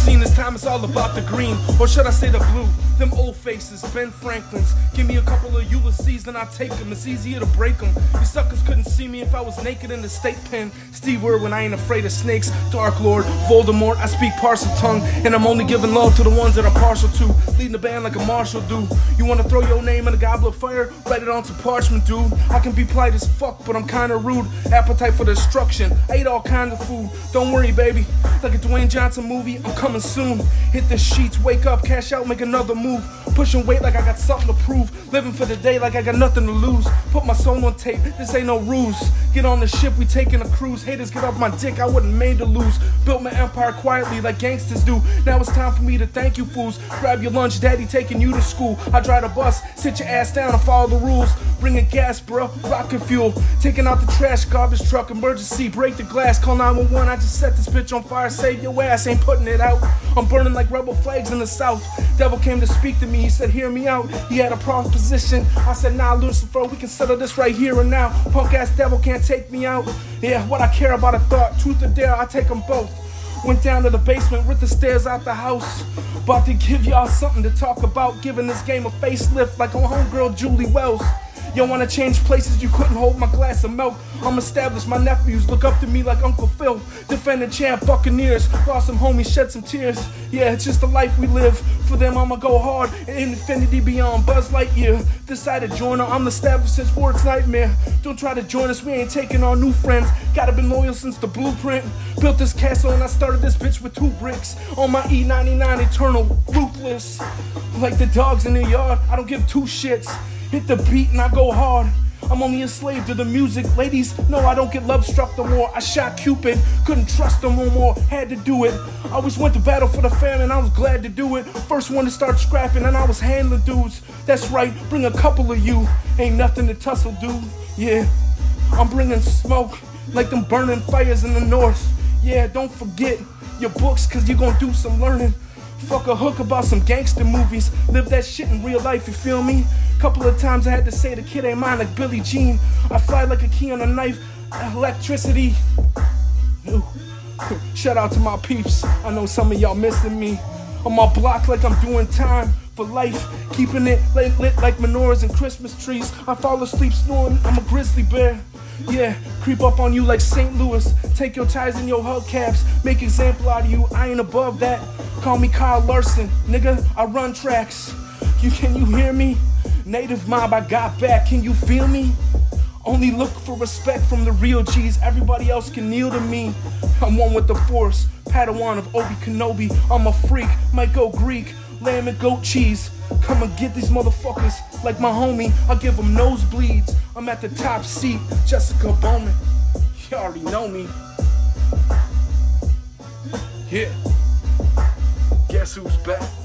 seen this time it's all about the green, or should I say the blue? Them old faces, Ben Franklin's. Give me a couple of Ulysses and I take them. It's easier to break them. You suckers couldn't see me if I was naked in the state pen. Steve Irwin, I ain't afraid of snakes. Dark Lord, Voldemort, I speak Parseltongue, and I'm only giving love to the ones that are partial to. Leading the band like a marshal do. You wanna throw your name in a goblet of fire? Write it onto parchment, dude. I can be polite as fuck, but I'm kinda rude. Appetite for destruction. I eat all kinds of food. Don't worry, baby. Like a Dwayne Johnson movie, I'm coming soon. Hit the sheets, wake up, cash out, make another move. Pushing weight like I got something to prove. Living for the day like I got nothing to lose. Put my soul on tape, this ain't no ruse. Get on the ship, we taking a cruise. Haters get off my dick, I wasn't made to lose. Built my empire quietly like gangsters do. Now it's time for me to thank you fools. Grab your lunch, daddy taking you to school. I drive the bus, sit your ass down and follow the rules. Bringing gas, bro, rocket fuel. Taking out the trash, garbage truck, emergency, break the glass, call 911. I just set this bitch on fire, save your ass, ain't putting it out. I'm burning like rebel flags in the south. Devil came to speak to me, he said, Hear me out. He had a proposition. I said, Nah, Lucifer, we can settle this right here and now. Punk ass devil can't take me out. Yeah, what I care about a thought, truth or dare, I take them both. Went down to the basement, ripped the stairs out the house. About to give y'all something to talk about, giving this game a facelift like on homegirl Julie Wells. You wanna change places, you couldn't hold my glass of milk. I'm established, my nephews look up to me like Uncle Phil. Defending champ Buccaneers, lost some homies, shed some tears. Yeah, it's just the life we live. For them, I'ma go hard, infinity beyond Buzz Lightyear. Decided joiner, I'm established since Sports Nightmare. Don't try to join us, we ain't taking our new friends. Gotta been loyal since the blueprint. Built this castle and I started this bitch with two bricks. On my E99 eternal, ruthless. Like the dogs in the yard, I don't give two shits. Hit the beat and I go hard. I'm only a slave to the music. Ladies, no, I don't get love struck no more. I shot Cupid, couldn't trust him no more. Had to do it. I always went to battle for the family and I was glad to do it. First one to start scrapping and I was handling dudes. That's right, bring a couple of you. Ain't nothing to tussle, dude. Yeah, I'm bringing smoke like them burning fires in the north. Yeah, don't forget your books, cause you're gonna do some learning. Fuck a hook about some gangster movies. Live that shit in real life, you feel me? Couple of times I had to say the kid ain't mine like Billie Jean. I fly like a key on a knife, electricity. Shout out to my peeps. I know some of y'all missing me. On my block like I'm doing time for life, keeping it lit, lit like menorahs and Christmas trees. I fall asleep snoring, I'm a grizzly bear. Yeah, creep up on you like St. Louis. Take your ties and your hubcaps. Make example out of you. I ain't above that. Call me Kyle Larson, nigga. I run tracks. You can you hear me? Native mob, I got back. Can you feel me? Only look for respect from the real G's. Everybody else can kneel to me. I'm one with the force. Padawan of Obi Kenobi. I'm a freak. Might go Greek. Lamb and goat cheese. Come and get these motherfuckers like my homie. I give them nosebleeds. I'm at the top seat. Jessica Bowman. You already know me. Yeah. Guess who's back?